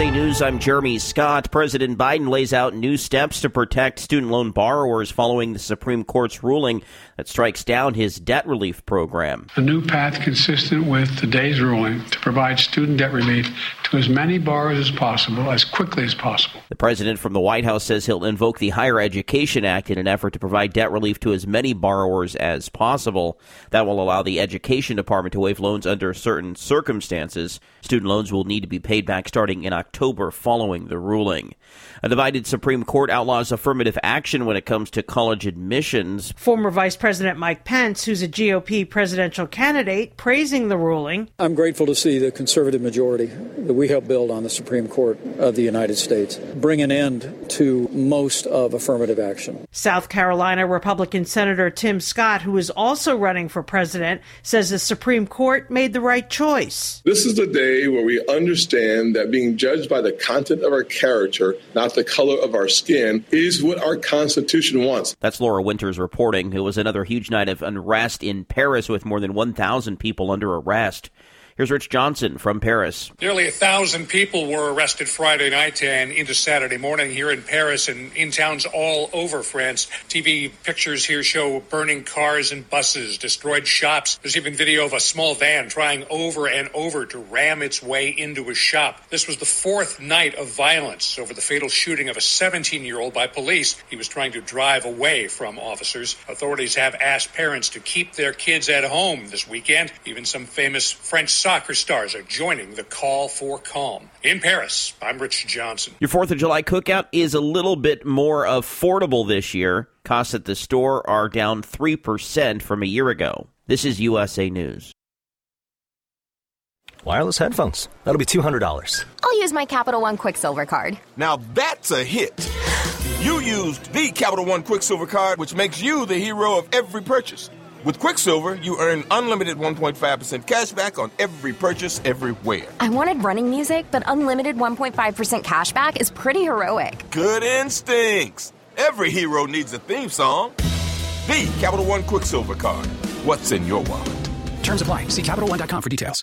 USA News, I'm Jeremy Scott. President Biden lays out new steps to protect student loan borrowers following the Supreme Court's ruling that strikes down his debt relief program. A new path consistent with today's ruling to provide student debt relief to as many borrowers as possible, as quickly as possible. The president from the White House says he'll invoke the Higher Education Act in an effort to provide debt relief to as many borrowers as possible. That will allow the Education Department to waive loans under certain circumstances. Student loans will need to be paid back starting in October following the ruling. A divided Supreme Court outlaws affirmative action when it comes to college admissions. Former Vice President Mike Pence, who's a GOP presidential candidate, praising the ruling. I'm grateful to see the conservative majority that we helped build on the Supreme Court of the United States bring an end to most of affirmative action. South Carolina Republican Senator Tim Scott, who is also running for president, says the Supreme Court made the right choice. This is the day where we understand that being judged by the content of our character, not the color of our skin, is what our Constitution wants. That's Laura Winters reporting. It was another huge night of unrest in Paris with more than 1,000 people under arrest. Here's Rich Johnson from Paris. Nearly a thousand people were arrested Friday night and into Saturday morning here in Paris and in towns all over France. TV pictures here show burning cars and buses, destroyed shops. There's even video of a small van trying over and over to ram its way into a shop. This was the fourth night of violence over the fatal shooting of a 17 year old by police. He was trying to drive away from officers. Authorities have asked parents to keep their kids at home this weekend. Even some famous French soccer stars are joining the call for calm. In Paris, I'm Rich Johnson. Your 4th of July cookout is a little bit more affordable this year. Costs at the store are down 3% from a year ago. This is USA News. Wireless headphones. That'll be $200. I'll use my Capital One Quicksilver card. Now that's a hit. You used the Capital One Quicksilver card, which makes you the hero of every purchase. With Quicksilver, you earn unlimited 1.5% cash back on every purchase everywhere. I wanted running music, but unlimited 1.5% cash back is pretty heroic. Good instincts. Every hero needs a theme song. The Capital One Quicksilver card. What's in your wallet? Terms apply. See CapitalOne.com for details.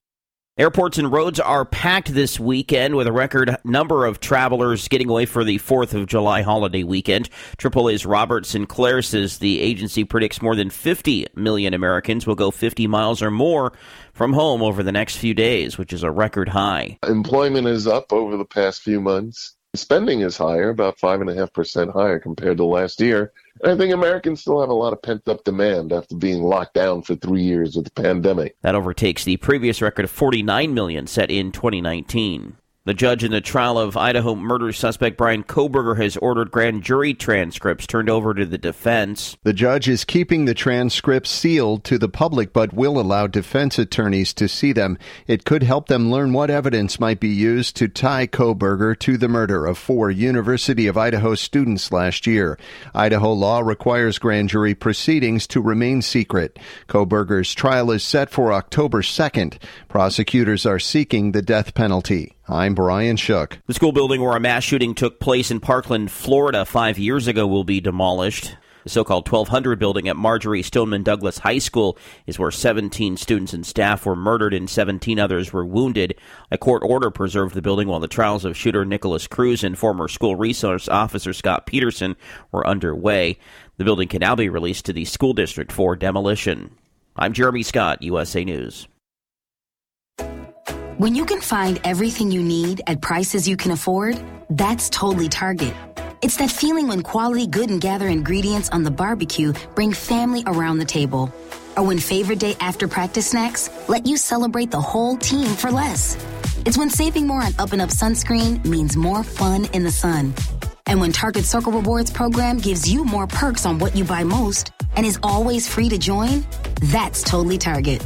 Airports and roads are packed this weekend with a record number of travelers getting away for the 4th of July holiday weekend. AAA's Robert Sinclair says the agency predicts more than 50 million Americans will go 50 miles or more from home over the next few days, which is a record high. Employment is up over the past few months. Spending is higher, about 5.5% higher compared to last year. And I think Americans still have a lot of pent up demand after being locked down for three years with the pandemic. That overtakes the previous record of 49 million set in 2019. The judge in the trial of Idaho murder suspect Bryan Kohberger has ordered grand jury transcripts turned over to the defense. The judge is keeping the transcripts sealed to the public but will allow defense attorneys to see them. It could help them learn what evidence might be used to tie Kohberger to the murder of four University of Idaho students last year. Idaho law requires grand jury proceedings to remain secret. Kohberger's trial is set for October 2nd. Prosecutors are seeking the death penalty. I'm Brian Shook. The school building where a mass shooting took place in Parkland, Florida, five years ago will be demolished. The so called 1200 building at Marjory Stoneman Douglas High School is where 17 students and staff were murdered and 17 others were wounded. A court order preserved the building while the trials of shooter Nikolas Cruz and former school resource officer Scott Peterson were underway. The building can now be released to the school district for demolition. I'm Jeremy Scott, USA News. When you can find everything you need at prices you can afford, that's totally Target. It's that feeling when quality good and gather ingredients on the barbecue bring family around the table. Or when favorite day after practice snacks let you celebrate the whole team for less. It's when saving more on up and up sunscreen means more fun in the sun. And when Target Circle Rewards program gives you more perks on what you buy most and is always free to join, that's totally Target.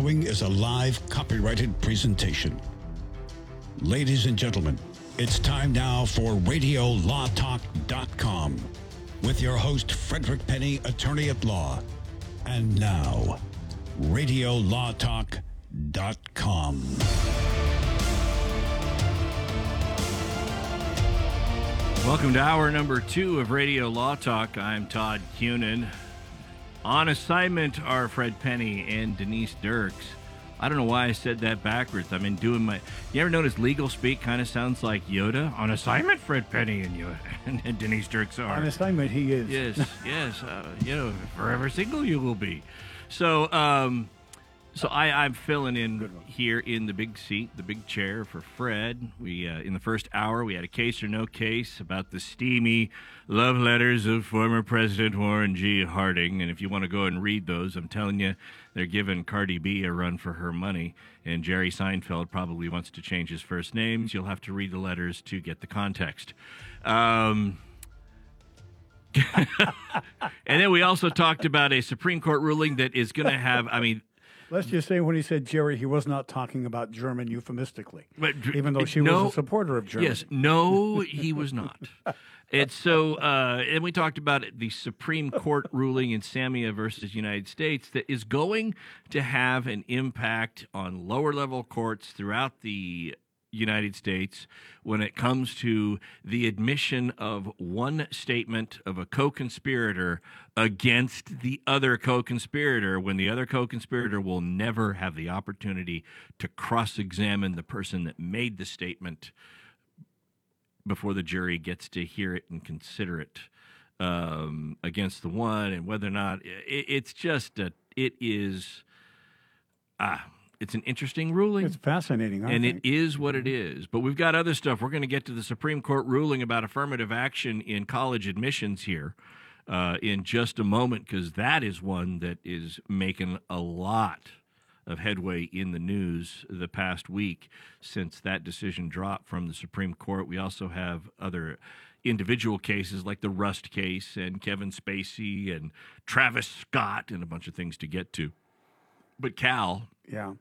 Following is a live copyrighted presentation. Ladies and gentlemen, it's time now for RadioLawTalk.com with your host, Frederick Penny, attorney at law. And now, RadioLawTalk.com. Welcome to hour number two of Radio Law Talk. I'm Todd Cunin. On assignment are Fred Penny and Denise Dirks. I don't know why I said that backwards. I've been doing my. You ever notice legal speak kind of sounds like Yoda? On assignment, Fred Penny and you and Denise Dirks are. On assignment, he is. Yes, yes. Uh, you know, forever single you will be. So, um, so I, I'm filling in here in the big seat, the big chair for Fred. We uh, in the first hour we had a case or no case about the steamy love letters of former President Warren G. Harding, and if you want to go and read those, I'm telling you, they're giving Cardi B a run for her money. And Jerry Seinfeld probably wants to change his first names. You'll have to read the letters to get the context. Um, and then we also talked about a Supreme Court ruling that is going to have, I mean, Let's just say when he said Jerry, he was not talking about German euphemistically, But, even though she no- was a supporter of Germany. Yes, no, he was not. And so, uh, and we talked about it, the Supreme Court ruling in Samia versus United States that is going to have an impact on lower level courts throughout the United States when it comes to the admission of one statement of a co conspirator against the other co conspirator when the other co conspirator will never have the opportunity to cross examine the person that made the statement before the jury gets to hear it and consider it um, against the one and whether or not it, it's just a it is ah it's an interesting ruling It's fascinating, I and think. it is what it is but we've got other stuff we're going to get to the supreme court ruling about affirmative action in college admissions here uh, in just a moment because that is one that is making a lot of headway in the news the past week since that decision dropped from the Supreme Court. We also have other individual cases like the Rust case and Kevin Spacey and Travis Scott and a bunch of things to get to. But Cal, Yeah.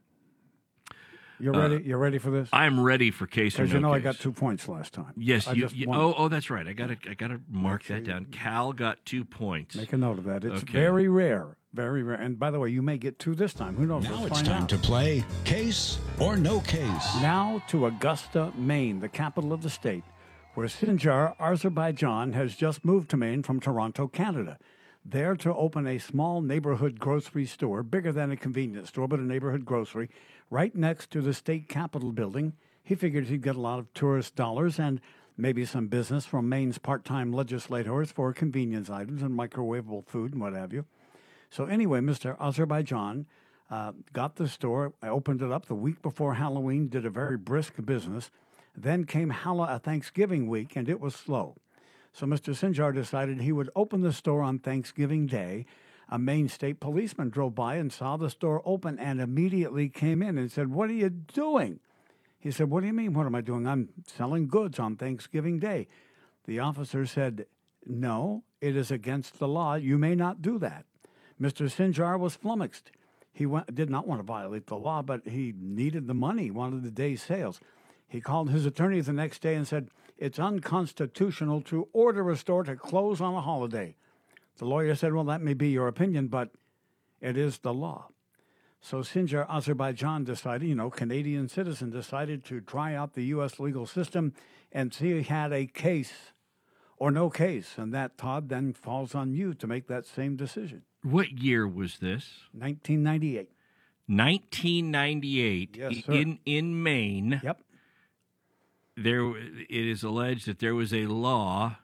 You're Uh, ready. You're ready for this? I'm ready for case or Because no you know I got two points last time. Yes, I you, you- want- oh, oh, that's right. I gotta, I gotta mark that down. Cal got two points. Make a note of that. It's Okay. very rare. Very rare. And by the way, you may get two this time. Who knows? Now Let's it's time out. to play Case or No Case. Now to Augusta, Maine, the capital of the state, where Sinjar, Azerbaijan, has just moved to Maine from Toronto, Canada. There to open a small neighborhood grocery store, bigger than a convenience store, but a neighborhood grocery, right next to the state capitol building. He figured he'd get a lot of tourist dollars and maybe some business from Maine's part time legislators for convenience items and microwavable food and what have you. So anyway, Mr. Azerbaijan uh, got the store. I opened it up the week before Halloween. Did a very brisk business. Then came Halla a Thanksgiving week, and it was slow. So Mr. Sinjar decided he would open the store on Thanksgiving Day. A Maine state policeman drove by and saw the store open and immediately came in and said, "What are you doing?" He said, What do you mean? What am I doing? I'm selling goods on Thanksgiving Day. The officer said, No, it is against the law. You may not do that. Mr. Sinjar was flummoxed. He wa- did not want to violate the law, but he needed the money, wanted the day's sales. He called his attorney the next day and said, It's unconstitutional to order a store to close on a holiday. The lawyer said, Well, that may be your opinion, but it is the law. So Sinjar Azerbaijan decided, you know, Canadian citizen decided to try out the U.S. legal system and see if he had a case or no case. And that, Todd, then falls on you to make that same decision. What year was this? 1998. 1998 Yes, sir. in in Maine. Yep. There it is alleged that there was a law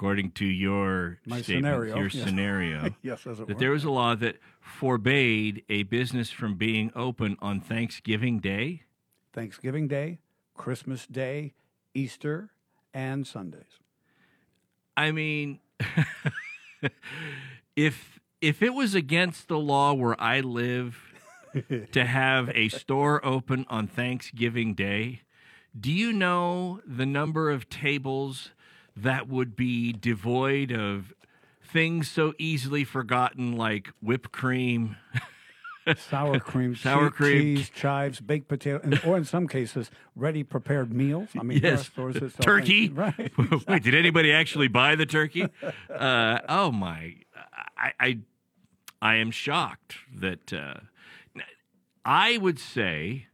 according to your My statement, scenario, your yes. scenario. Yes, as it that were. there was a law that forbade a business from being open on Thanksgiving Day. Thanksgiving Day, Christmas Day, Easter, and Sundays. I mean, if if it was against the law where I live to have a store open on Thanksgiving Day, do you know the number of tables that would be devoid of things so easily forgotten like whipped cream? Sour cream, Sour cream. cheese, chives, baked potato, and, or in some cases, ready prepared meals. I mean, yes, stores that turkey. things- Right. Wait, did anybody actually buy the turkey? Uh, oh my! I, I I am shocked that uh, I would say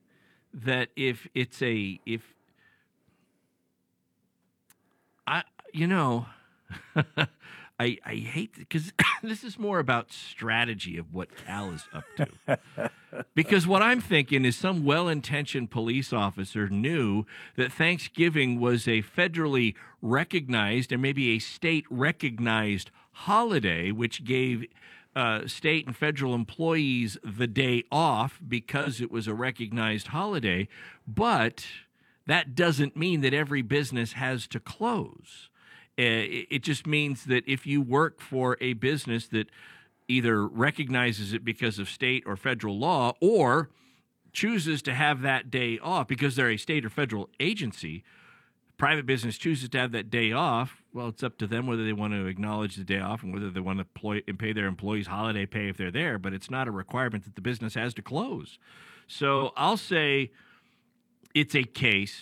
that if it's a if I you know I I hate because this is more about strategy of what Cal is up to. because what I'm thinking is some well-intentioned police officer knew that Thanksgiving was a federally recognized and maybe a state recognized holiday which gave uh, state and federal employees the day off because it was a recognized holiday, but that doesn't mean that every business has to close. Uh, It just means that if you work for a business that either recognizes it because of state or federal law or chooses to have that day off because they're a state or federal agency, private business chooses to have that day off, well, it's up to them whether they want to acknowledge the day off and whether they want to employ, and pay their employees holiday pay if they're there, but it's not a requirement that the business has to close. So I'll say it's a case,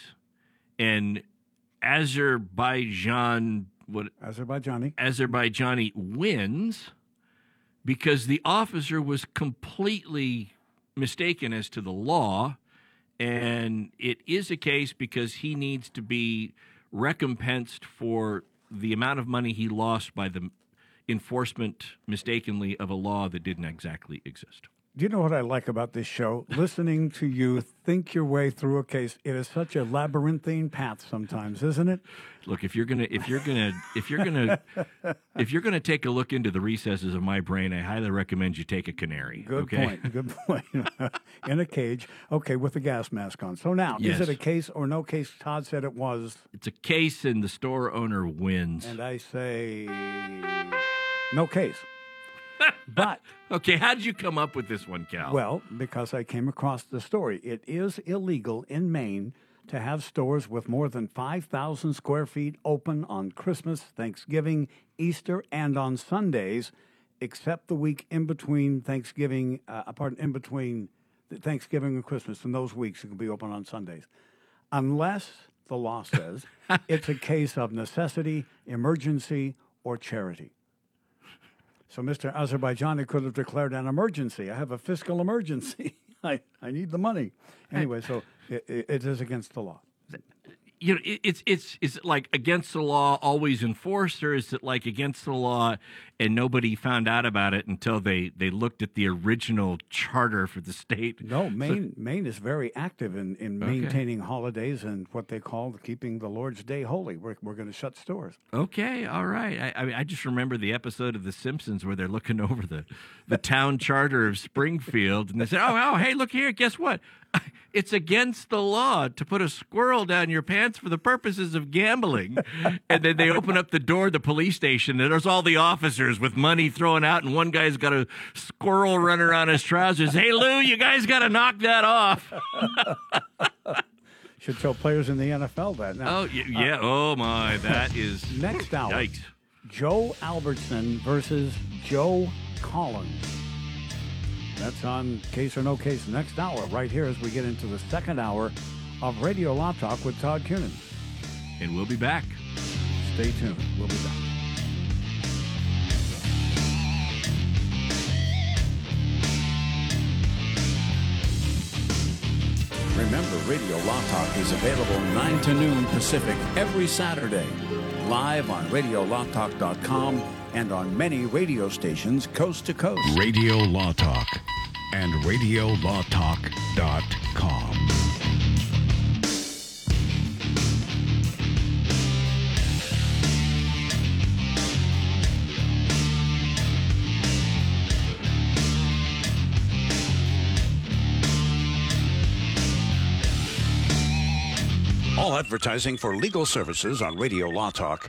and Azerbaijan, what Azerbaijani, Azerbaijani wins because the officer was completely mistaken as to the law, and it is a case because he needs to be recompensed for the amount of money he lost by the enforcement mistakenly of a law that didn't exactly exist. Do you know what I like about this show? Listening to you think your way through a case. It is such a labyrinthine path sometimes, isn't it? Look, if you're gonna, if you're gonna, if you're gonna, if you're gonna take a look into the recesses of my brain, I highly recommend you take a canary. Good okay? point. Good point. In a cage. Okay, with a gas mask on. So now, Yes. is it a case or no case? Todd said it was. It's a case, and the store owner wins. And I say no case. But okay, how did you come up with this one, Cal? Well, because I came across the story. It is illegal in Maine to have stores with more than 5,000 square feet open on Christmas, Thanksgiving, Easter, and on Sundays, except the week in between Thanksgiving, uh, pardon, in between Thanksgiving and Christmas. In those weeks, it can be open on Sundays. Unless the law says it's a case of necessity, emergency, or charity. So Mr. Azerbaijani could have declared an emergency. I have a fiscal emergency. I, I need the money. Anyway, so it, it, it is against the law. You know, it, it's it's is it like against the law, always enforced, or is it like against the law and nobody found out about it until they they looked at the original charter for the state? No, So- Maine Maine is very active in, in Okay. maintaining holidays and what they call keeping the Lord's Day holy. We're, we're going to shut stores. Okay, all right. I, I mean, I just remember the episode of The Simpsons where they're looking over the the town charter of Springfield, and they said, "Oh, oh, hey, look here! Guess what? It's against the law to put a squirrel down your pants for the purposes of gambling." and then they open up the door of the police station, and there's all the officers with money thrown out, and one guy's got a squirrel running around his trousers. Hey, Lou, you guys got to knock that off. Should tell players in the NFL that now. Oh, yeah. Uh, oh my, that is Next Yikes. Joe Albertson versus Joe Collins. That's on Case or No Case next hour, right here as we get into the second hour of Radio Law Talk with Todd Cunin. And we'll be back. Stay tuned. We'll be back. Remember, Radio Law Talk is available 9 to noon Pacific every Saturday, live on RadioLawTalk.com and on many radio stations coast to coast. Radio Law Talk and RadioLawTalk.com. All advertising for legal services on Radio Law Talk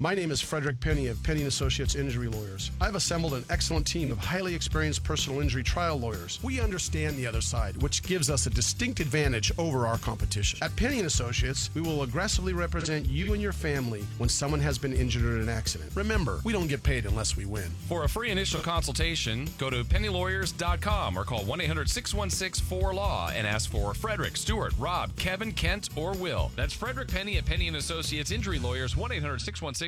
My name is Frederick Penny of Penny & Associates Injury Lawyers. I've assembled an excellent team of highly experienced personal injury trial lawyers. We understand the other side, which gives us a distinct advantage over our competition. At Penny & Associates, we will aggressively represent you and your family when someone has been injured in an accident. Remember, we don't get paid unless we win. For a free initial consultation, go to pennylawyers.com or call 1-800-616-4LAW and ask for Frederick, Stewart, Rob, Kevin, Kent, or Will. That's Frederick Penny at Penny & Associates Injury Lawyers, 1-800-616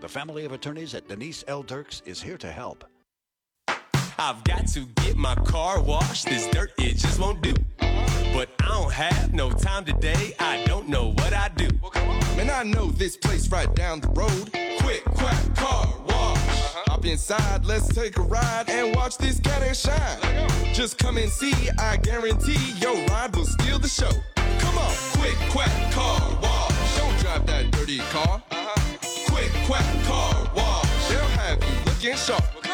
The family of attorneys at Denise L. Dirks is here to help. I've got to get my car washed. This dirt, it just won't do. But I don't have no time today. I don't know what I do. Man, I know this place right down the road. Quick, quack, car wash. Uh-huh. Hop inside, let's take a ride and watch this cat and shine. Just come and see, I guarantee your ride will steal the show. Come on, quick, quack, car wash. Don't drive that dirty car. Uh-huh. Quack, car wash. They'll have you looking sharp.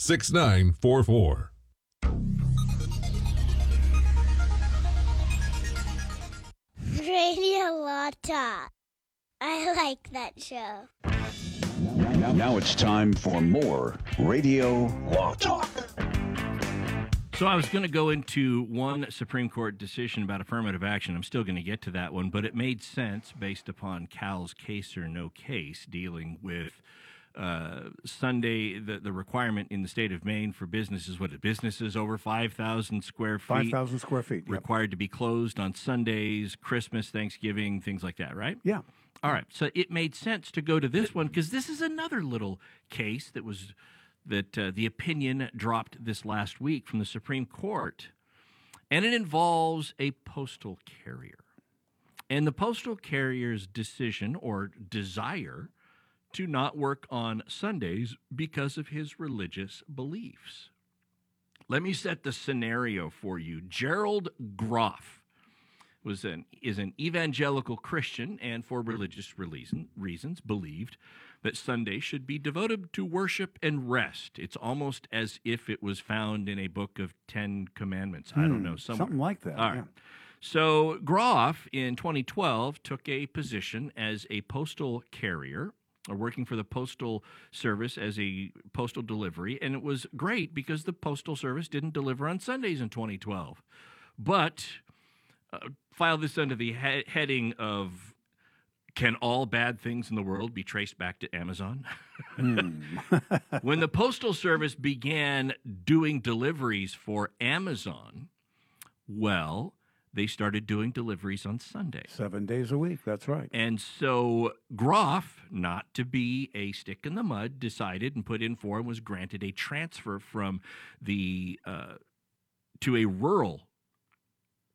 800 559 6944. 800 559 6944. Radio Law Talk. I like that show. Now, now it's time for more Radio Law Talk. So I was going to go into one Supreme Court decision about affirmative action. I'm still going to get to that one, but it made sense based upon Cal's case or no case dealing with uh, Sunday, the, the requirement in the state of Maine for businesses, what businesses over 5,000 square feet. 5,000 square feet. yep. Required to be closed on Sundays, Christmas, Thanksgiving, things like that, right? Yeah. All right. So it made sense to go to this one because this is another little case that was that uh, the opinion dropped this last week from the Supreme Court, and it involves a postal carrier. And the postal carrier's decision or desire to not work on Sundays because of his religious beliefs. Let me set the scenario for you. Gerald Groff was an is an evangelical Christian and for religious reason, reasons believed that Sunday should be devoted to worship and rest. It's almost as if it was found in a book of 10 commandments. I don't Hmm, know, somewhere. something like that, All right. yeah. So Groff in 2012 took a position as a postal carrier working for the postal service as a postal delivery and it was great because the postal service didn't deliver on Sundays in 2012. But uh, file this under the he- heading of can all bad things in the world be traced back to Amazon? when the Postal Service began doing deliveries for Amazon, well, they started doing deliveries on Sunday. Seven days a week. That's right. And so Groff, not to be a stick in the mud, decided and put in for and was granted a transfer from the uh, to a rural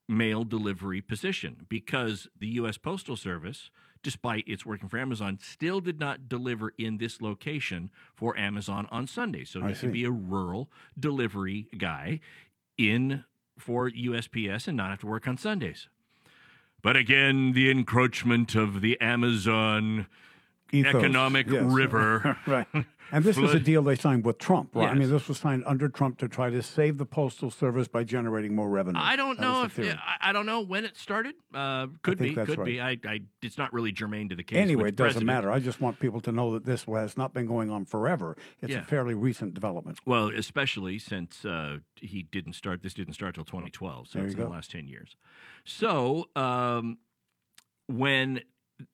mail delivery position because the U.S. Postal Service, despite its working for Amazon, still did not deliver in this location for Amazon on Sunday. So see. can be a rural delivery guy in for USPS and not have to work on Sundays. But again, the encroachment of the Amazon Ethos, economic yes. river. right. And this was a deal they signed with Trump, right? I mean, this was signed under Trump to try to save the postal service by generating more revenue. I don't That know if theory. I, I don't know when it started. Uh, could think be, that's could be. I. I, it's not really germane to the case. Anyway, it doesn't president. matter. I just want people to know that this has not been going on forever. It's Yeah. a fairly recent development. Well, especially since uh, he didn't start. This didn't start till 2012, so There it's you in the last 10 years. So um, when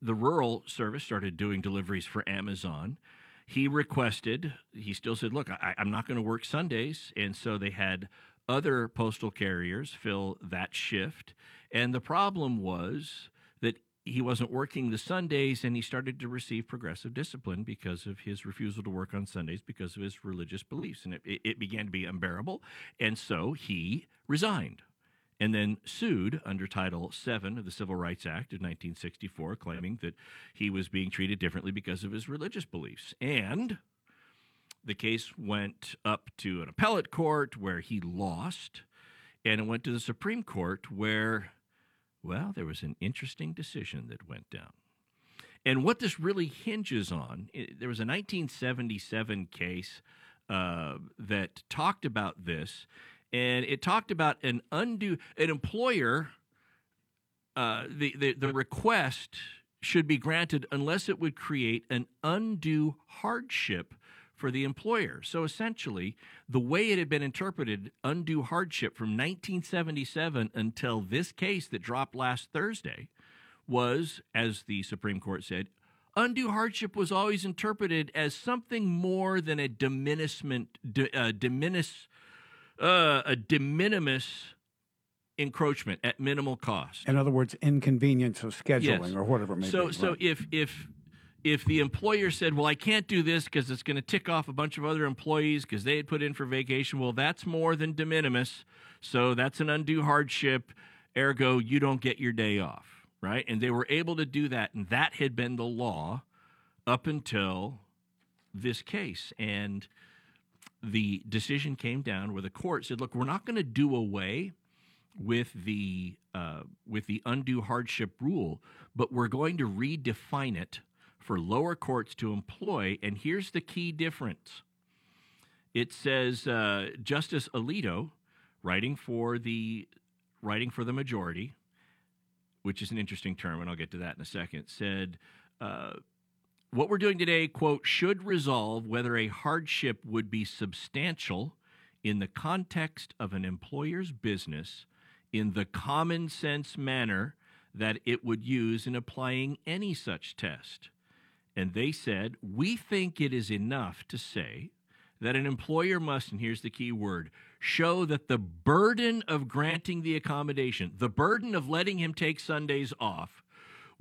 the rural service started doing deliveries for Amazon, he requested. He still said, "Look, I, I'm not going to work Sundays," and so they had other postal carriers fill that shift. And the problem was that he wasn't working the Sundays and he started to receive progressive discipline because of his refusal to work on Sundays because of his religious beliefs. And it, it began to be unbearable. And so he resigned and then sued under Title VII of the Civil Rights Act of 1964, claiming that he was being treated differently because of his religious beliefs. And the case went up to an appellate court where he lost, and it went to the Supreme Court where, well, there was an interesting decision that went down. And what this really hinges on, there was a 1977 case uh, that talked about this, and it talked about an undue, an employer, uh, the, the, the request should be granted unless it would create an undue hardship for the employer. So essentially, the way it had been interpreted, undue hardship from 1977 until this case that dropped last Thursday was, as the Supreme Court said, undue hardship was always interpreted as something more than a diminishment, uh, diminis, uh, a de minimis encroachment at minimal cost. In other words, inconvenience of scheduling Yes. or whatever it may so, be. So right. if if if the employer said, "Well, I can't do this because it's going to tick off a bunch of other employees because they had put in for vacation," well, that's more than de minimis. So that's an undue hardship. Ergo, you don't get your day off, right? And they were able to do that, and that had been the law up until this case. And the decision came down where the court said, "Look, we're not going to do away." with the uh, with the undue hardship rule, but we're going to redefine it for lower courts to employ. And here's the key difference: It says uh, Justice Alito, writing for the writing for the majority, which is an interesting term, and I'll get to that in a second, said. Uh, what we're doing today, quote, should resolve whether a hardship would be substantial in the context of an employer's business in the common sense manner that it would use in applying any such test. And they said, we think it is enough to say that an employer must, and here's the key word, show that the burden of granting the accommodation, the burden of letting him take Sundays off,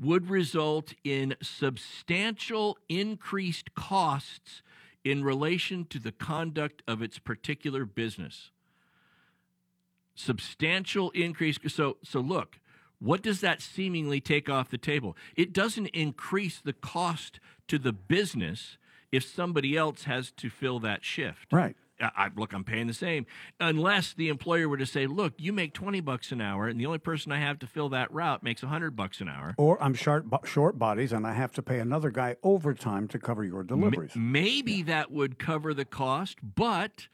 would result in substantial increased costs in relation to the conduct of its particular business. Substantial increase. So, so look, what does that seemingly take off the table? It doesn't increase the cost to the business if somebody else has to fill that shift. Right. I, I, look, I'm paying the same, unless the employer were to say, "Look, you make twenty bucks an hour, and the only person I have to fill that route makes hundred bucks an hour." Or I'm short short bodies, and I have to pay another guy overtime to cover your deliveries. M- maybe yeah. that would cover the cost, but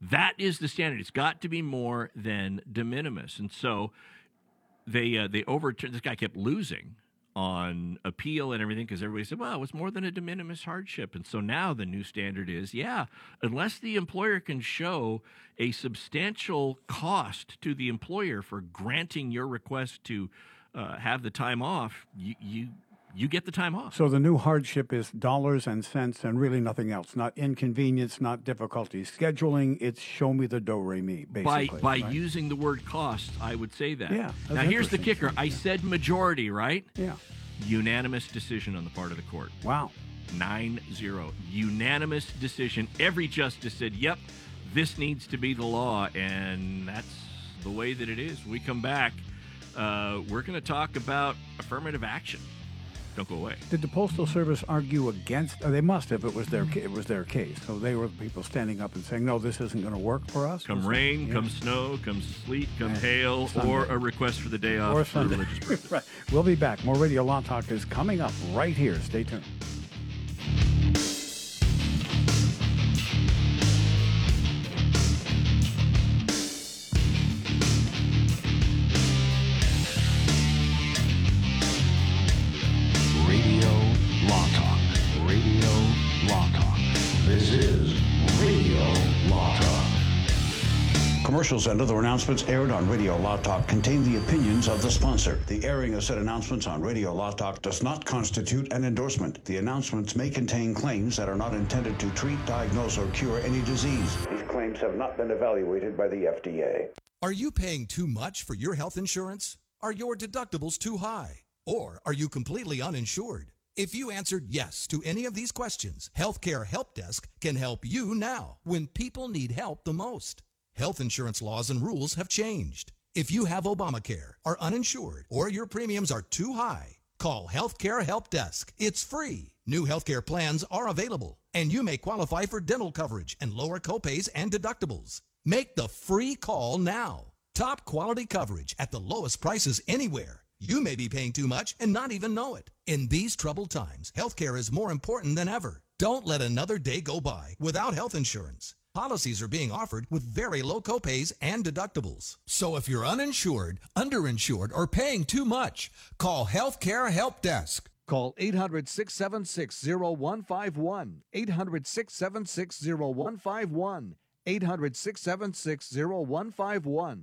that is the standard. It's got to be more than de minimis, and so they uh, they overturned. This guy kept losing on appeal and everything because everybody said, well, it was more than a de minimis hardship. And so now the new standard is, yeah, unless the employer can show a substantial cost to the employer for granting your request to uh, have the time off, you, you you get the time off. So the new hardship is dollars and cents and really nothing else. Not inconvenience, not difficulty. Scheduling, it's show me the do re mi, basically. By by right? using the word cost, I would say that. Yeah. Now here's the kicker. I said majority, right? Yeah. Unanimous decision on the part of the court. Wow. 9-0. Unanimous decision. Every justice said, "Yep, this needs to be the law," and that's the way that it is. We come back. Uh, we're going to talk about affirmative action don't go away. Did the Postal Service argue against? Oh, they must have. It was their it was their case. So they were the people standing up and saying, "No, this isn't going to work for us." Come rain, come snow, come sleet, come hail, Sunday. or a request for the day off or religious right. We'll be back. More Radio Law Talk is coming up right here. Stay tuned. Commercials and other announcements aired on Radio Law Talk contain the opinions of the sponsor. The airing of said announcements on Radio Law Talk does not constitute an endorsement. The announcements may contain claims that are not intended to treat, diagnose, or cure any disease. These claims have not been evaluated by the FDA. Are you paying too much for your health insurance? Are your deductibles too high? Or are you completely uninsured? If you answered yes to any of these questions, Healthcare Help Desk can help you now when people need help the most. Health insurance laws and rules have changed. If you have Obamacare, are uninsured, or your premiums are too high, call Healthcare Help Desk. It's free. New healthcare plans are available, and you may qualify for dental coverage and lower copays and deductibles. Make the free call now. Top quality coverage at the lowest prices anywhere. You may be paying too much and not even know it. In these troubled times, healthcare is more important than ever. Don't let another day go by without health insurance. Policies are being offered with very low copays and deductibles. So if you're uninsured, underinsured, or paying too much, call Healthcare Help Desk. Call 800 676 0151. 800 676 0151. 800 676 0151.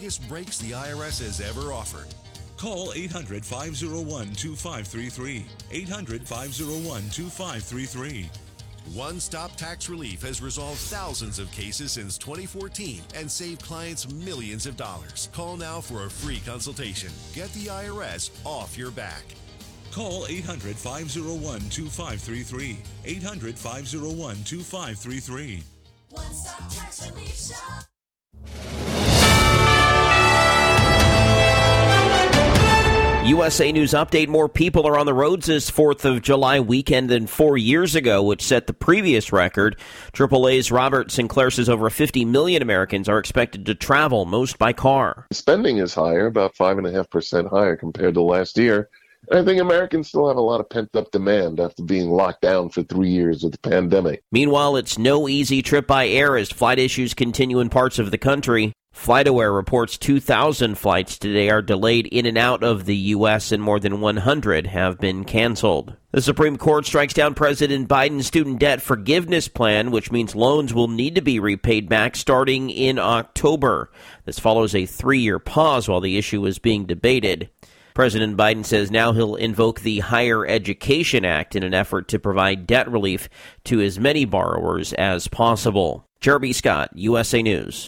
biggest breaks the IRS has ever offered. Call 800 501 2533. 800 501 2533. One Stop Tax Relief has resolved thousands of cases since 2014 and saved clients millions of dollars. Call now for a free consultation. Get the IRS off your back. Call 800 501 2533. 800 501 2533. One Stop Tax Relief Shop. USA News Update More people are on the roads this 4th of July weekend than four years ago, which set the previous record. AAA's Robert Sinclair says over 50 million Americans are expected to travel, most by car. Spending is higher, about 5.5% higher compared to last year. And I think Americans still have a lot of pent up demand after being locked down for three years with the pandemic. Meanwhile, it's no easy trip by air as flight issues continue in parts of the country. FlightAware reports 2,000 flights today are delayed in and out of the U.S., and more than 100 have been canceled. The Supreme Court strikes down President Biden's student debt forgiveness plan, which means loans will need to be repaid back starting in October. This follows a three year pause while the issue is being debated. President Biden says now he'll invoke the Higher Education Act in an effort to provide debt relief to as many borrowers as possible. Jeremy Scott, USA News.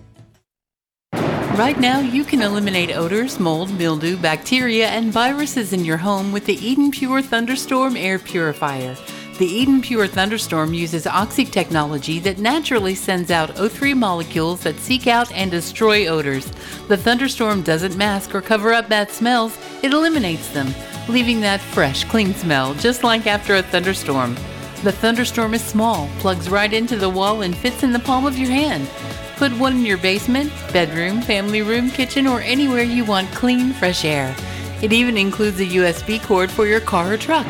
Right now, you can eliminate odors, mold, mildew, bacteria, and viruses in your home with the Eden Pure Thunderstorm Air Purifier. The Eden Pure Thunderstorm uses oxy technology that naturally sends out O3 molecules that seek out and destroy odors. The thunderstorm doesn't mask or cover up bad smells, it eliminates them, leaving that fresh, clean smell, just like after a thunderstorm. The thunderstorm is small, plugs right into the wall, and fits in the palm of your hand. Put one in your basement, bedroom, family room, kitchen, or anywhere you want clean, fresh air. It even includes a USB cord for your car or truck.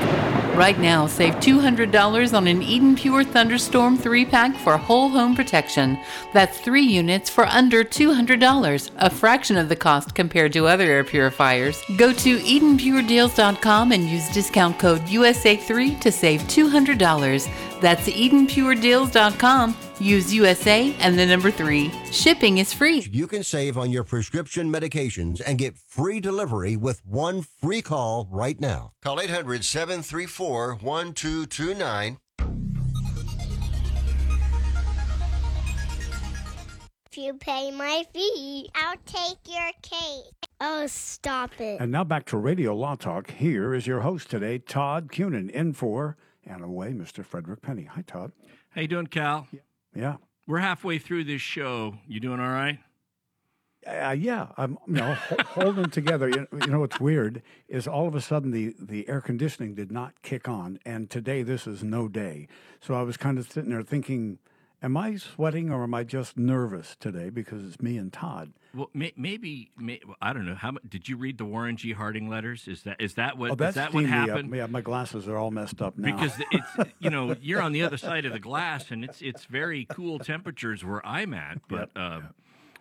Right now, save $200 on an Eden Pure Thunderstorm 3 pack for whole home protection. That's three units for under $200, a fraction of the cost compared to other air purifiers. Go to EdenPureDeals.com and use discount code USA3 to save $200. That's EdenPureDeals.com. Use USA and the number three. Shipping is free. You can save on your prescription medications and get free delivery with one free call right now. Call 800 734 1229. If you pay my fee, I'll take your cake. Oh, stop it. And now back to Radio Law Talk. Here is your host today, Todd Cunin, in for and away, Mr. Frederick Penney. Hi, Todd. How you doing, Cal? Yeah. We're halfway through this show. You doing all right? Uh, yeah, I'm you know holding together. You, you know what's weird is all of a sudden the the air conditioning did not kick on, and today this is no day. So I was kind of sitting there thinking, am I sweating or am I just nervous today because it's me and Todd? Well, may, maybe may, I don't know. How did you read the Warren G. Harding letters? Is that is that what oh, is that what me up. happened? Yeah, my glasses are all messed up now. Because it's you know you're on the other side of the glass and it's it's very cool temperatures where I'm at, but um,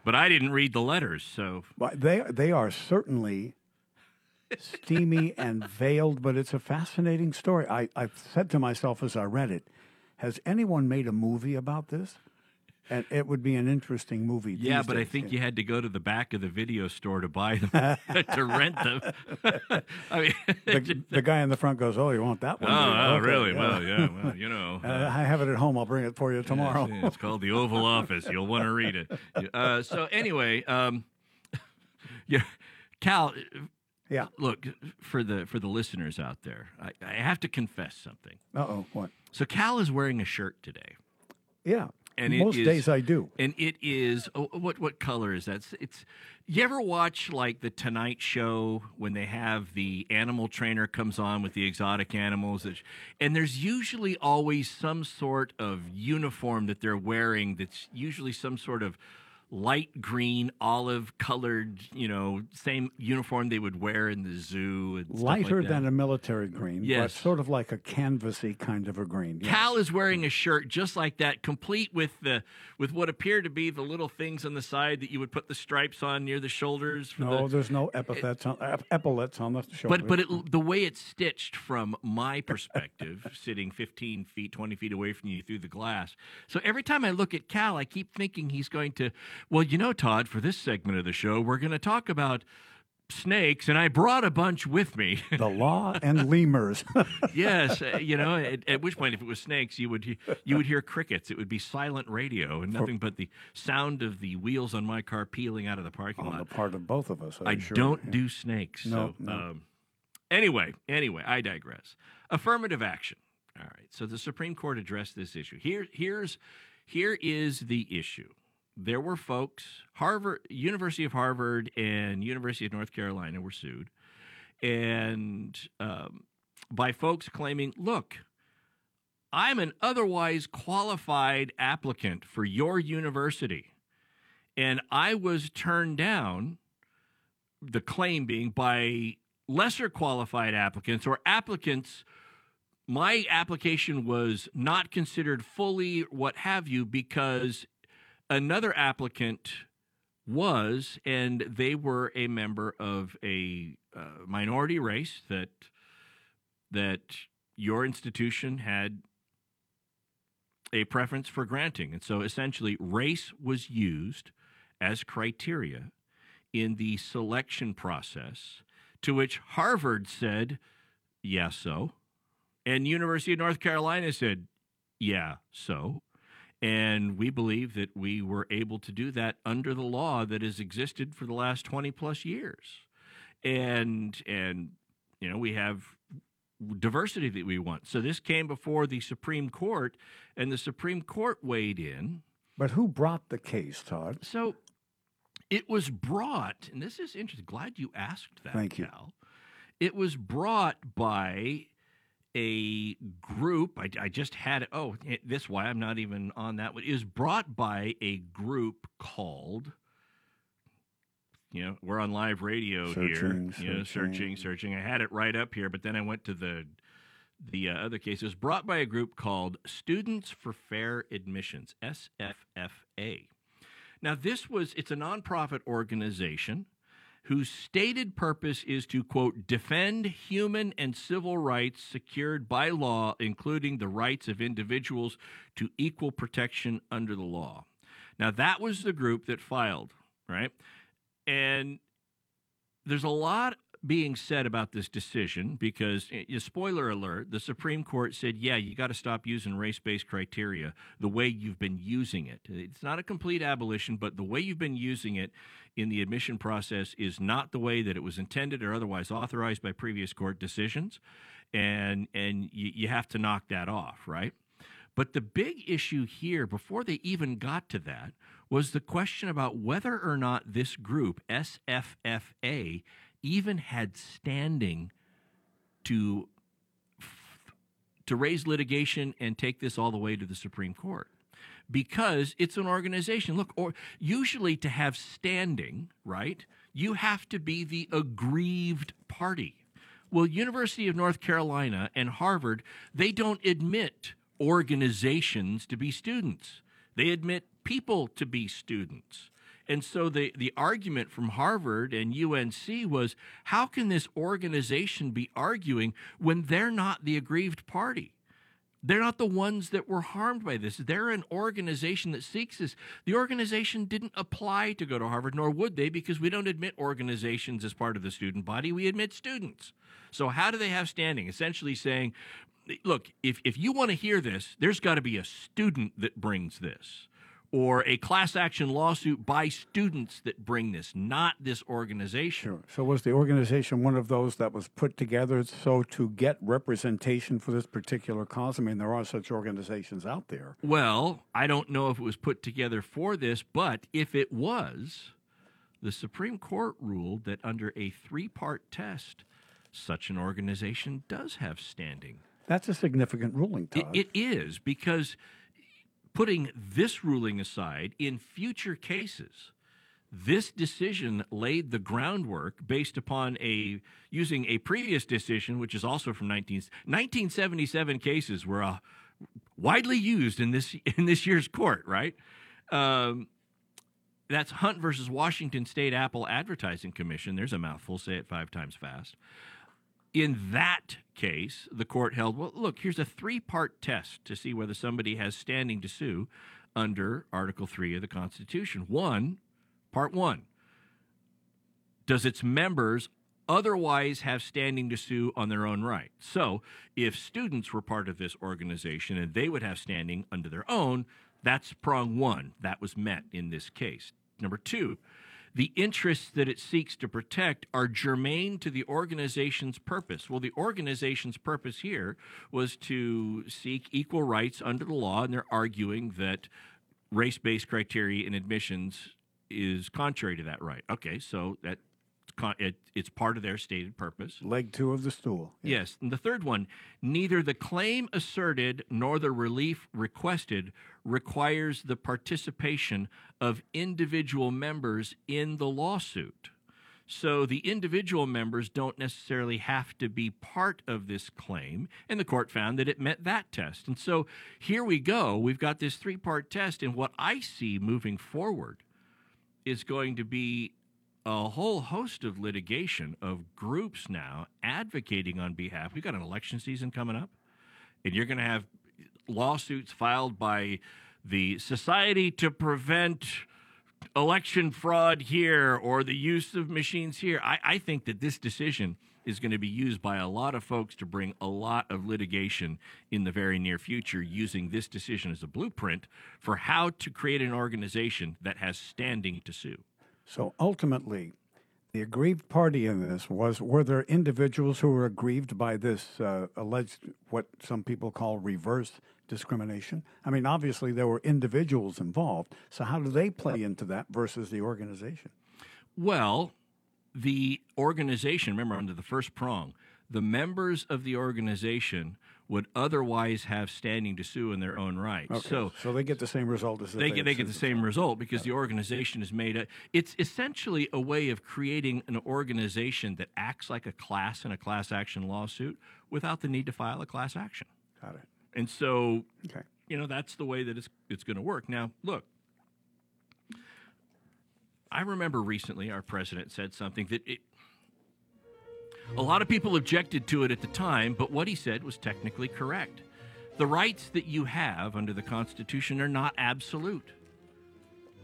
but I didn't read the letters, so Well, they they are certainly steamy and veiled, but it's a fascinating story. I, I said to myself as I read it, has anyone made a movie about this? And it would be an interesting movie. yeah. But I think yeah. you had to go to the back of the video store to buy them to rent them. I mean, the, the guy in the front goes, "Oh, you want that one? you? oh, Okay, really? Well, yeah, well, you know, Uh, uh, I have it at home. I'll bring it for you tomorrow. Yes, it's called the Oval Office. You'll want to read it. Uh, so anyway, um, yeah, Cal. Yeah. Look for the for the listeners out there. I, I have to confess something. Uh oh, what? So Cal is wearing a shirt today. Yeah. and Most is- days I do. And it is oh, what what color is that? It's, it's you ever watch like the Tonight Show when they have the animal trainer comes on with the exotic animals, that- and there's usually always some sort of uniform that they're wearing that's usually some sort of light green, olive colored, you know, same uniform they would wear in the zoo. And stuff like Lighter that. than a military green, Yes. but sort of like a canvasy kind of a green. yes. Cal is wearing a shirt just like that, complete with the with what appear to be the little things on the side that you would put the stripes on near the shoulders. For No, the, there's no epithets on, ep- epaulets on the shoulder. but but it, the way it's stitched from my perspective, sitting 15 feet, 20 feet away from you through the glass. So every time I look at Cal, I keep thinking he's going to. Well, you know, Todd, for this segment of the show, we're going to talk about snakes, and I brought a bunch with me. the law and lemurs. yes, uh, you know. At, at which point, if it was snakes, you would you would hear crickets. It would be silent radio and nothing but the sound of the wheels on my car peeling out of the parking on lot. On the part of both of us. I sure. don't Yeah. do snakes. No, so, no. Um, anyway, anyway, I digress. Affirmative action. All right. So the Supreme Court addressed this issue. Here, here's here is the issue. There were folks, Harvard, University of Harvard, and University of North Carolina were sued, and um, by folks claiming, look. I'm an otherwise qualified applicant for your university. And I was turned down the claim being by lesser qualified applicants or applicants my application was not considered fully what have you because another applicant was and they were a member of a uh, minority race that that your institution had a preference for granting and so essentially race was used as criteria in the selection process, to which Harvard said, yeah, so. And University of North Carolina said, yeah, so. And we believe that we were able to do that under the law that has existed for the last 20 plus years. And, and, you know, we have diversity that we want. So this came before the Supreme Court, and the Supreme Court weighed in. But who brought the case, Todd? So it was brought, and this is interesting. Glad you asked that, Thank you. Cal. It was brought by a group. I, I just had. Oh, it, this why I'm not even on that one. is brought by a group called. You know, we're on live radio Searching, here. You know, searching. searching, searching. I had it right up here, but then I went to the the uh, other case. It was brought by a group called Students for Fair Admissions, SFFA. Now, this was, it's a nonprofit organization whose stated purpose is to, quote, defend human and civil rights secured by law, including the rights of individuals to equal protection under the law. Now, that was the group that filed, right? And there's a lot being said about this decision because, eh, spoiler alert, the Supreme Court said, yeah, you got to stop using race based criteria the way you've been using it. It's not a complete abolition, but the way you've been using it in the admission process is not the way that it was intended or otherwise authorized by previous court decisions. And, and you, you have to knock that off, right? But the big issue here, before they even got to that, was the question about whether or not this group, SFFA, even had standing to to raise litigation and take this all the way to the Supreme Court because it's an organization. Look, or usually to have standing, right? You have to be the aggrieved party. Well, University of North Carolina and Harvard, they don't admit organizations to be students. They admit people to be students. And so the, the argument from Harvard and UNC was how can this organization be arguing when they're not the aggrieved party? They're not the ones that were harmed by this. They're an organization that seeks this. The organization didn't apply to go to Harvard, nor would they, because we don't admit organizations as part of the student body. We admit students. So, how do they have standing? Essentially saying, look, if, if you want to hear this, there's got to be a student that brings this. Or a class action lawsuit by students that bring this, not this organization. Sure. So was the organization one of those that was put together so to get representation for this particular cause? I mean, there are such organizations out there. Well, I don't know if it was put together for this, but if it was, the Supreme Court ruled that under a three part test, such an organization does have standing. That's a significant ruling, It, it is because putting this ruling aside, in future cases, this decision laid the groundwork based upon a using a previous decision, which is also from 19, 1977 cases were uh, widely used in this in this year's court, right? Um, that's Hunt versus Washington State Apple Advertising Commission. There's a mouthful. Say it five times fast. In that case, the court held, well, look, here's a three part test to see whether somebody has standing to sue under Article 3 of the Constitution. One, part one, does its members otherwise have standing to sue on their own right? So if students were part of this organization and they would have standing under their own, that's prong one. That was met in this case. Number two, the interests that it seeks to protect are germane to the organization's purpose. Well, the organization's purpose here was to seek equal rights under the law, and they're arguing that race based criteria in admissions is contrary to that right. Okay, so that it, it's part of their stated purpose. Leg two of the stool. Yes. And the third one neither the claim asserted nor the relief requested requires the participation of individual members in the lawsuit. So the individual members don't necessarily have to be part of this claim, and the court found that it met that test. And so here we go. We've got this three part test, and what I see moving forward is going to be a whole host of litigation of groups now advocating on behalf. We've got an election season coming up, and you're going to have lawsuits filed by the Society to Prevent Election Fraud here or the use of machines here. I, I think that this decision is going to be used by a lot of folks to bring a lot of litigation in the very near future using this decision as a blueprint for how to create an organization that has standing to sue. So ultimately, the aggrieved party in this was were there individuals who were aggrieved by this uh, alleged what some people call reverse discrimination? I mean, obviously there were individuals involved. So how do they play into that versus the organization? Well, the organization, remember under the first prong, the members of the organization would otherwise have standing to sue in their own right. Okay, So so they get the same result as if they get they get the same result because the organization is made. A, it's essentially a way of creating an organization that acts like a class in a class action lawsuit without the need to file a class action. Got it. And so, okay. you know, that's the way that it's it's going to work. Now, look, I remember recently our president said something that it, a lot of people objected to it at the time, but what he said was technically correct. The rights that you have under the Constitution are not absolute.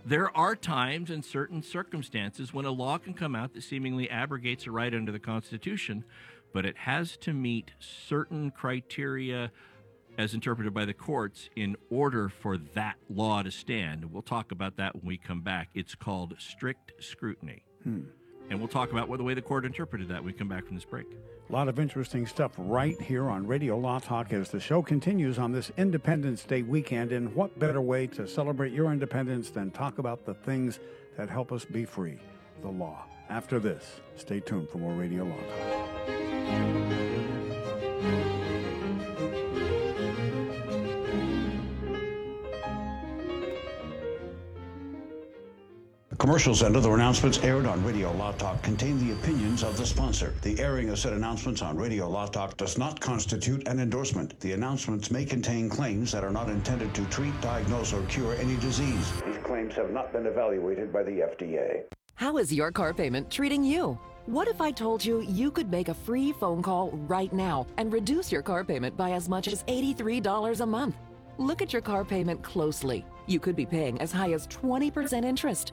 There are times and certain circumstances when a law can come out that seemingly abrogates a right under the Constitution, but it has to meet certain criteria as interpreted by the courts in order for that law to stand. We'll talk about that when we come back. It's called strict scrutiny. Hmm. And we'll talk about what the way the court interpreted that when we come back from this break. A lot of interesting stuff right here on Radio Law Talk as the show continues on this Independence Day weekend. And what better way to celebrate your independence than talk about the things that help us be free, the law. After this, stay tuned for more Radio Law Talk. Commercials and other announcements aired on Radio Law Talk contain the opinions of the sponsor. The airing of said announcements on Radio Law Talk does not constitute an endorsement. The announcements may contain claims that are not intended to treat, diagnose, or cure any disease. These claims have not been evaluated by the FDA. How is your car payment treating you? What if I told you you could make a free phone call right now and reduce your car payment by as much as $83 a month? Look at your car payment closely. You could be paying as high as 20% interest.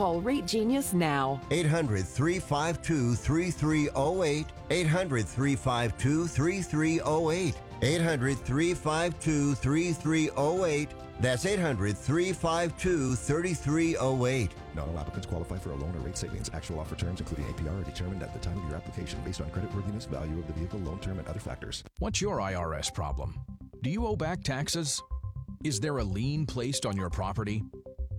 Call Rate Genius now. 800 352 3308. 800 352 3308. 800 352 3308. That's 800 352 3308. Not all applicants qualify for a loan or rate savings. Actual offer terms, including APR, are determined at the time of your application based on creditworthiness, value of the vehicle, loan term, and other factors. What's your IRS problem? Do you owe back taxes? Is there a lien placed on your property?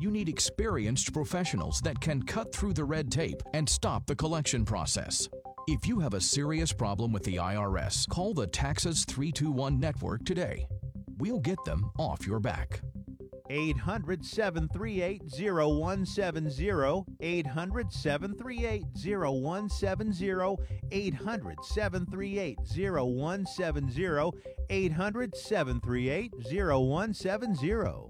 You need experienced professionals that can cut through the red tape and stop the collection process. If you have a serious problem with the IRS, call the Taxes 321 network today. We'll get them off your back. 800 738 0170. 800 738 0170. 800 738 0170. 800 738 0170.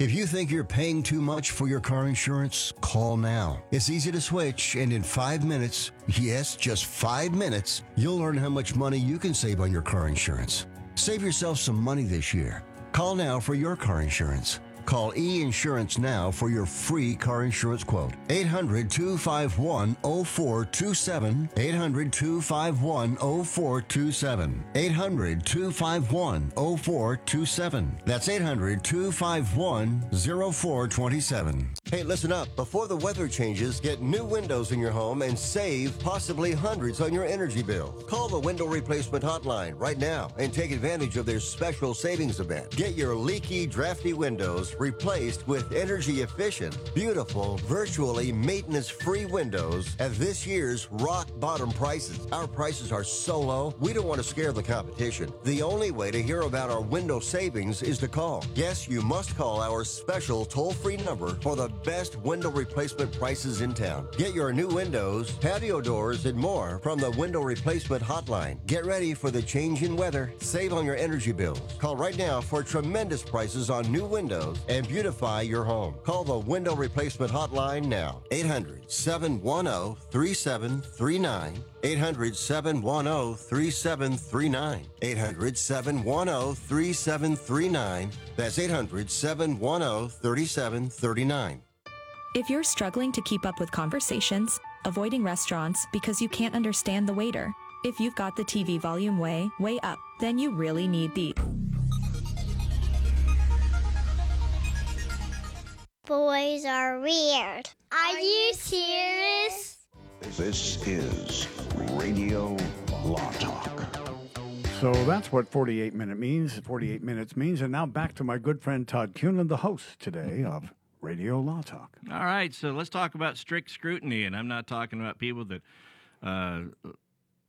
If you think you're paying too much for your car insurance, call now. It's easy to switch, and in five minutes, yes, just five minutes, you'll learn how much money you can save on your car insurance. Save yourself some money this year. Call now for your car insurance. Call E Insurance now for your free car insurance quote. 800 251 0427. 800 251 0427. 800 251 0427. That's 800 251 0427. Hey, listen up. Before the weather changes, get new windows in your home and save possibly hundreds on your energy bill. Call the window replacement hotline right now and take advantage of their special savings event. Get your leaky, drafty windows replaced with energy efficient, beautiful, virtually maintenance free windows at this year's rock bottom prices. Our prices are so low, we don't want to scare the competition. The only way to hear about our window savings is to call. Yes, you must call our special toll free number for the best window replacement prices in town. Get your new windows, patio doors, and more from the window replacement hotline. Get ready for the change in weather. Save on your energy bills. Call right now for tremendous prices on new windows and beautify your home. Call the window replacement hotline now. 800 710 3739. 800 710 3739. 800 710 3739. That's 800 710 3739. If you're struggling to keep up with conversations, avoiding restaurants because you can't understand the waiter, if you've got the TV volume way, way up, then you really need the Boys are weird. Are you serious? This is Radio Law Talk. So that's what 48 minute means, 48 minutes means. And now back to my good friend Todd Kuhn, the host today of Radio Law Talk. All right, so let's talk about strict scrutiny, and I'm not talking about people that uh,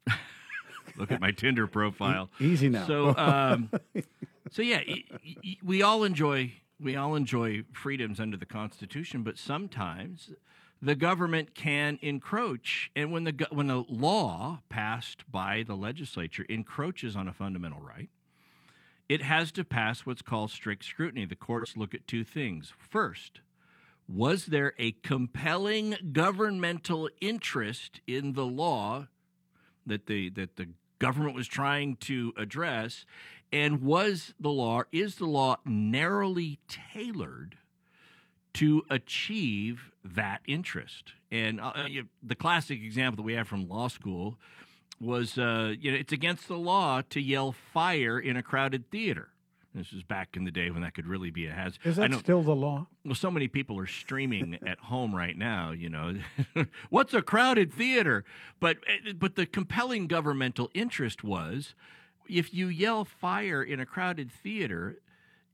look at my Tinder profile. E- easy now. So, um, so yeah, y- y- we all enjoy we all enjoy freedoms under the Constitution, but sometimes the government can encroach, and when the when a law passed by the legislature encroaches on a fundamental right, it has to pass what's called strict scrutiny. The courts look at two things. First, was there a compelling governmental interest in the law that the that the government was trying to address and was the law is the law narrowly tailored to achieve that interest and uh, the classic example that we have from law school was uh, you know it's against the law to yell fire in a crowded theater. This was back in the day when that could really be a hazard. Is that know, still the law? well, so many people are streaming at home right now. You know, what's a crowded theater? But eh, but the compelling governmental interest was, if you yell fire in a crowded theater,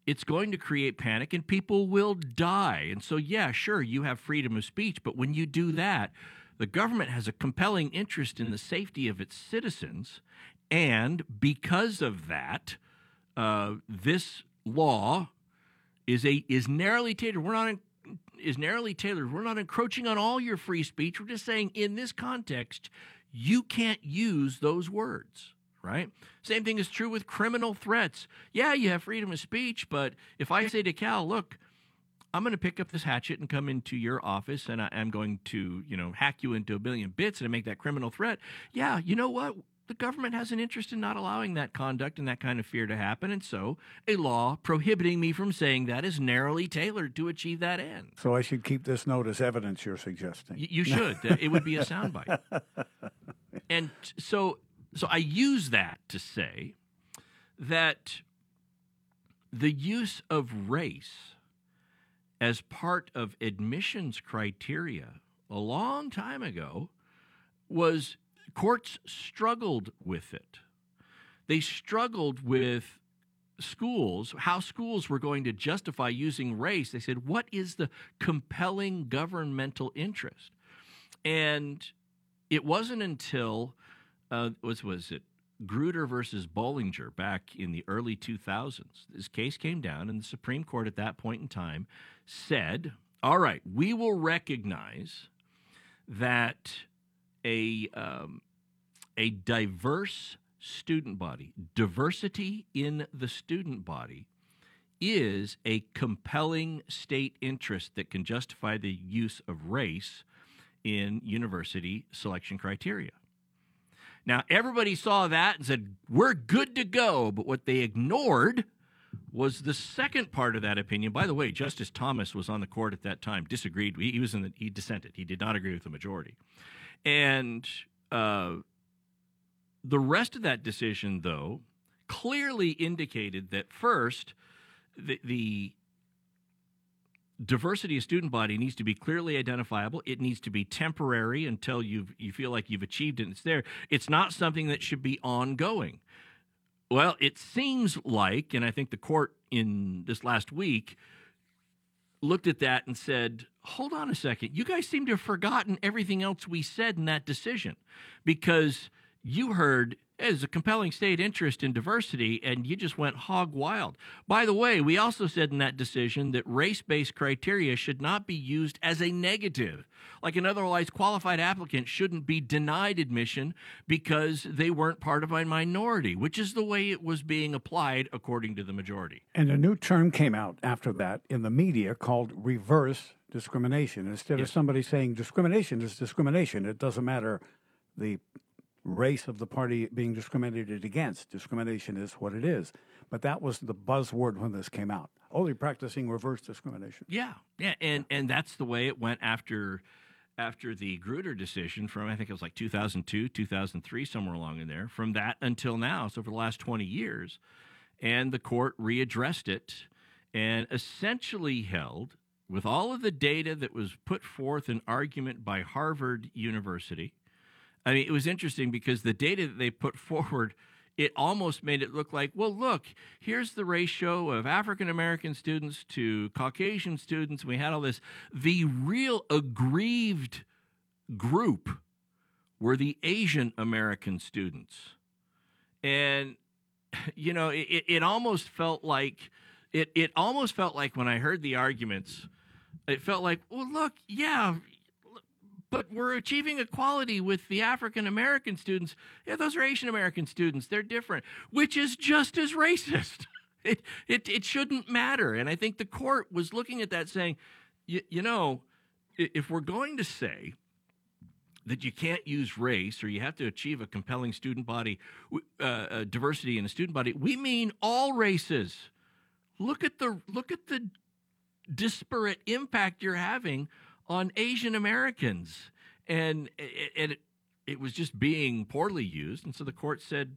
it's going to create panic and people will die. And so, yeah, sure, you have freedom of speech, but when you do that, the government has a compelling interest in the safety of its citizens, and because of that, uh, this law is a is narrowly tailored. We're not in, is narrowly tailored. We're not encroaching on all your free speech. We're just saying in this context, you can't use those words. Right. Same thing is true with criminal threats. Yeah, you have freedom of speech, but if I say to Cal, look, I'm going to pick up this hatchet and come into your office and I, am going to, you know, hack you into a billion bits and make that criminal threat. Yeah, you know what? The government has an interest in not allowing that conduct and that kind of fear to happen. And so a law prohibiting me from saying that is narrowly tailored to achieve that end. So I should keep this note as evidence you're suggesting. Y- You should. it would be a soundbite. And so, so I use that to say that the use of race as part of admissions criteria a long time ago was courts struggled with it. They struggled with schools, how schools were going to justify using race. They said, what is the compelling governmental interest? And it wasn't until uh, was was it Grutter versus Bollinger back in the early 2000s. This case came down, and the Supreme Court at that point in time said, "All right, we will recognize that a um, a diverse student body, diversity in the student body." Is a compelling state interest that can justify the use of race in university selection criteria. Now, everybody saw that and said, we're good to go. But what they ignored was the second part of that opinion. By the way, Justice Thomas was on the court at that time, disagreed. He was in the, he dissented. He did not agree with the majority. And uh, the rest of that decision, though, clearly indicated that first, the, the diversity of student body needs to be clearly identifiable. It needs to be temporary until you you feel like you've achieved it. And it's there. It's not something that should be ongoing. Well, it seems like, and I think the court in this last week looked at that and said, "Hold on a second. You guys seem to have forgotten everything else we said in that decision, because you heard." There's a compelling state interest in diversity, and you just went hog wild. By the way, we also said in that decision that race based criteria should not be used as a negative. Like an otherwise qualified applicant shouldn't be denied admission because they weren't part of a minority, which is the way it was being applied according to the majority. And a new term came out after that in the media called reverse discrimination. Instead of somebody saying discrimination is discrimination, it doesn't matter the race of the party being discriminated against. Discrimination is what it is. But that was the buzzword when this came out. They're practicing reverse discrimination. Yeah, yeah, and and that's the way it went after after the Grutter decision from I think it was like 2002, 2003, somewhere along in there. From that until now, so for the last 20 years, and the court readdressed it and essentially held with all of the data that was put forth in argument by Harvard University. I mean, it was interesting because the data that they put forward, it almost made it look like, well, look, here's the ratio of African American students to Caucasian students. We had all this. The real aggrieved group were the Asian American students. And, you know, it, it almost felt like, it, it almost felt like when I heard the arguments, it felt like, well, look, yeah, but we're achieving equality with the African American students. Yeah, those are Asian American students. They're different, which is just as racist. It, it, it shouldn't matter. And I think the court was looking at that saying, you, know, if we're going to say that you can't use race or you have to achieve a compelling student body, uh, uh, diversity in a student body, we mean all races. Look at the look at the disparate impact you're having on Asian Americans. And, and it was just being poorly used, and so the court said,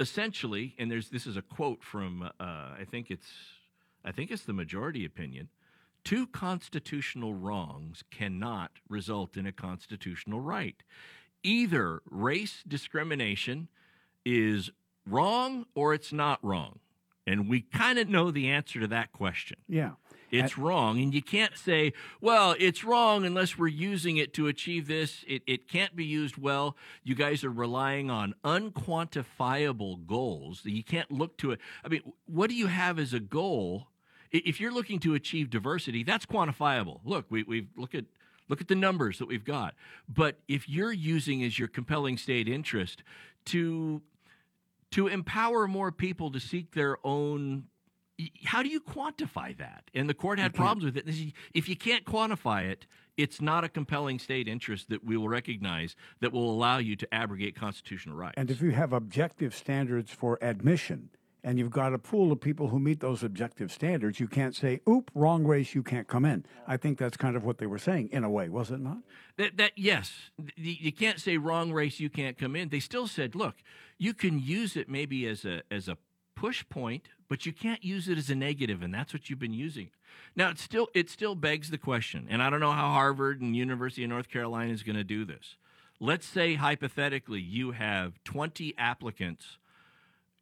essentially, and there's this is a quote from uh, I think it's I think it's the majority opinion. Two constitutional wrongs cannot result in a constitutional right. Either race discrimination is wrong or it's not wrong. And we kind of know the answer to that question. Yeah. It's wrong. And you can't say, well, it's wrong unless we're using it to achieve this. It, it can't be used well. You guys are relying on unquantifiable goals. You can't look to it. I mean, what do you have as a goal? If you're looking to achieve diversity, that's quantifiable. Look, we, we've look at look at the numbers that we've got. But if you're using as your compelling state interest to to empower more people to seek their own how do you quantify that and the court had problems with it if you can't quantify it it's not a compelling state interest that we will recognize that will allow you to abrogate constitutional rights And if you have objective standards for admission and you've got a pool of people who meet those objective standards, you can't say, oop, wrong race, you can't come in. I think that's kind of what they were saying in a way, was it not? That, that yes, you can't say wrong race, you can't come in. They still said, look, you can use it maybe as a as a push point, but you can't use it as a negative, and that's what you've been using. Now it still it still begs the question, and I don't know how Harvard and University of North Carolina is going to do this. Let's say hypothetically you have twenty applicants,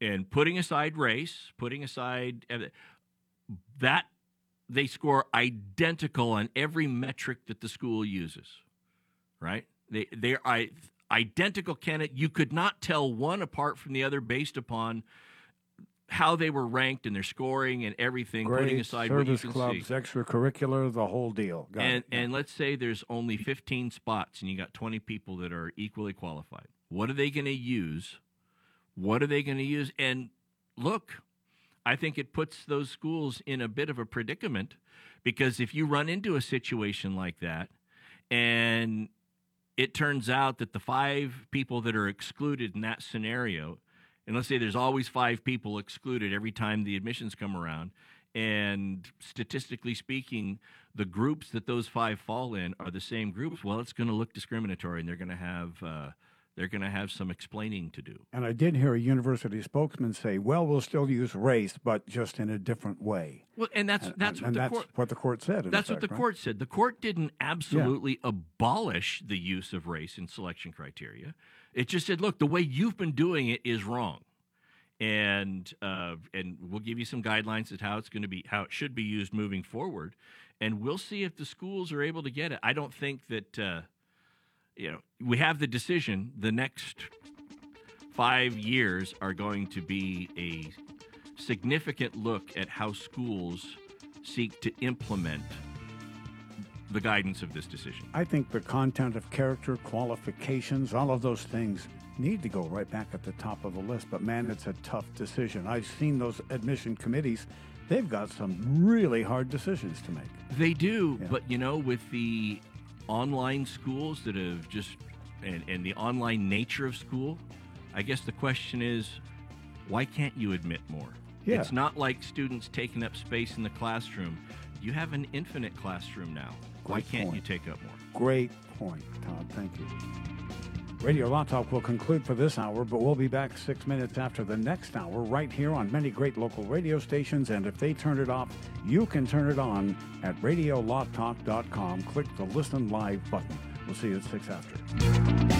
and putting aside race, putting aside uh, that they score identical on every metric that the school uses right? They they are identical candidate. You could not tell one apart from the other based upon how they were ranked and their scoring and everything. putting Grades, aside what you service clubs, see. extracurricular, the whole deal. Got And it. and let's say there's only 15 spots and you got 20 people that are equally qualified. What are they going to use? What are they going to use? And look, I think it puts those schools in a bit of a predicament because if you run into a situation like that and it turns out that the five people that are excluded in that scenario, and let's say there's always five people excluded every time the admissions come around, and statistically speaking, the groups that those five fall in are the same groups. Well, it's going to look discriminatory, and they're going to have uh, they're going to have some explaining to do. And I did hear a university spokesman say, well, we'll still use race, but just in a different way. Well, and that's And- that's and, what and the that's court what the court said. That's what the right? court said. The court didn't absolutely abolish the use of race in selection criteria. It just said, look, the way you've been doing it is wrong, and uh, and we'll give you some guidelines as how it's going to be, how it should be used moving forward, and we'll see if the schools are able to get it. I don't think that uh, you know we have the decision. The next five years are going to be a significant look at how schools seek to implement the guidance of this decision. I think the content of character, qualifications, all of those things need to go right back at the top of the list. But man, it's a tough decision. I've seen those admission committees. They've got some really hard decisions to make. They do, but you know, with the online schools that have just and, and the online nature of school, I guess the question is, why can't you admit more? Yeah. It's not like students taking up space in the classroom. You have an infinite classroom now. Why can't you take up more? Great point, Todd. Thank you. Radio Law Talk will conclude for this hour, but we'll be back six minutes after the next hour right here on many great local radio stations. And if they turn it off, you can turn it on at radiolawtalk.com. Click the Listen Live button. We'll see you at six after.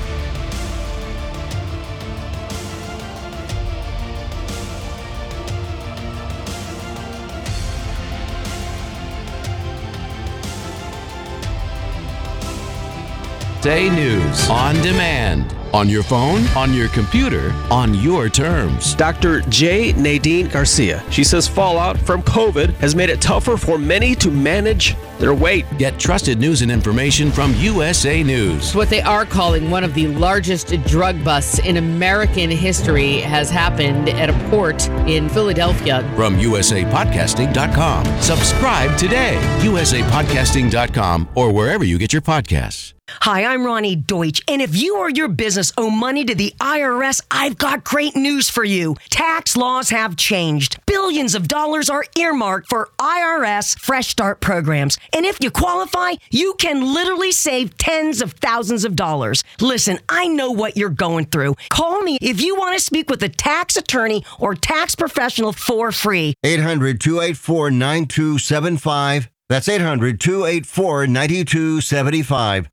USA News on demand. On your phone, on your computer, on your terms. Dr. J. Nadine Gracia. She says fallout from COVID has made it tougher for many to manage their weight. Get trusted news and information from USA News. What they are calling one of the largest drug busts in American history has happened at a port in Philadelphia. From usapodcasting.com. Subscribe today. usapodcasting.com or wherever you get your podcasts. Hi, I'm Ronnie Deutsch, and if you or your business owe money to the IRS, I've got great news for you. Tax laws have changed. Billions of dollars are earmarked for IRS Fresh Start programs, and if you qualify, you can literally save tens of thousands of dollars. Listen, I know what you're going through. Call me if you want to speak with a tax attorney or tax professional for free. 800 284 9275. That's 800 284 9275.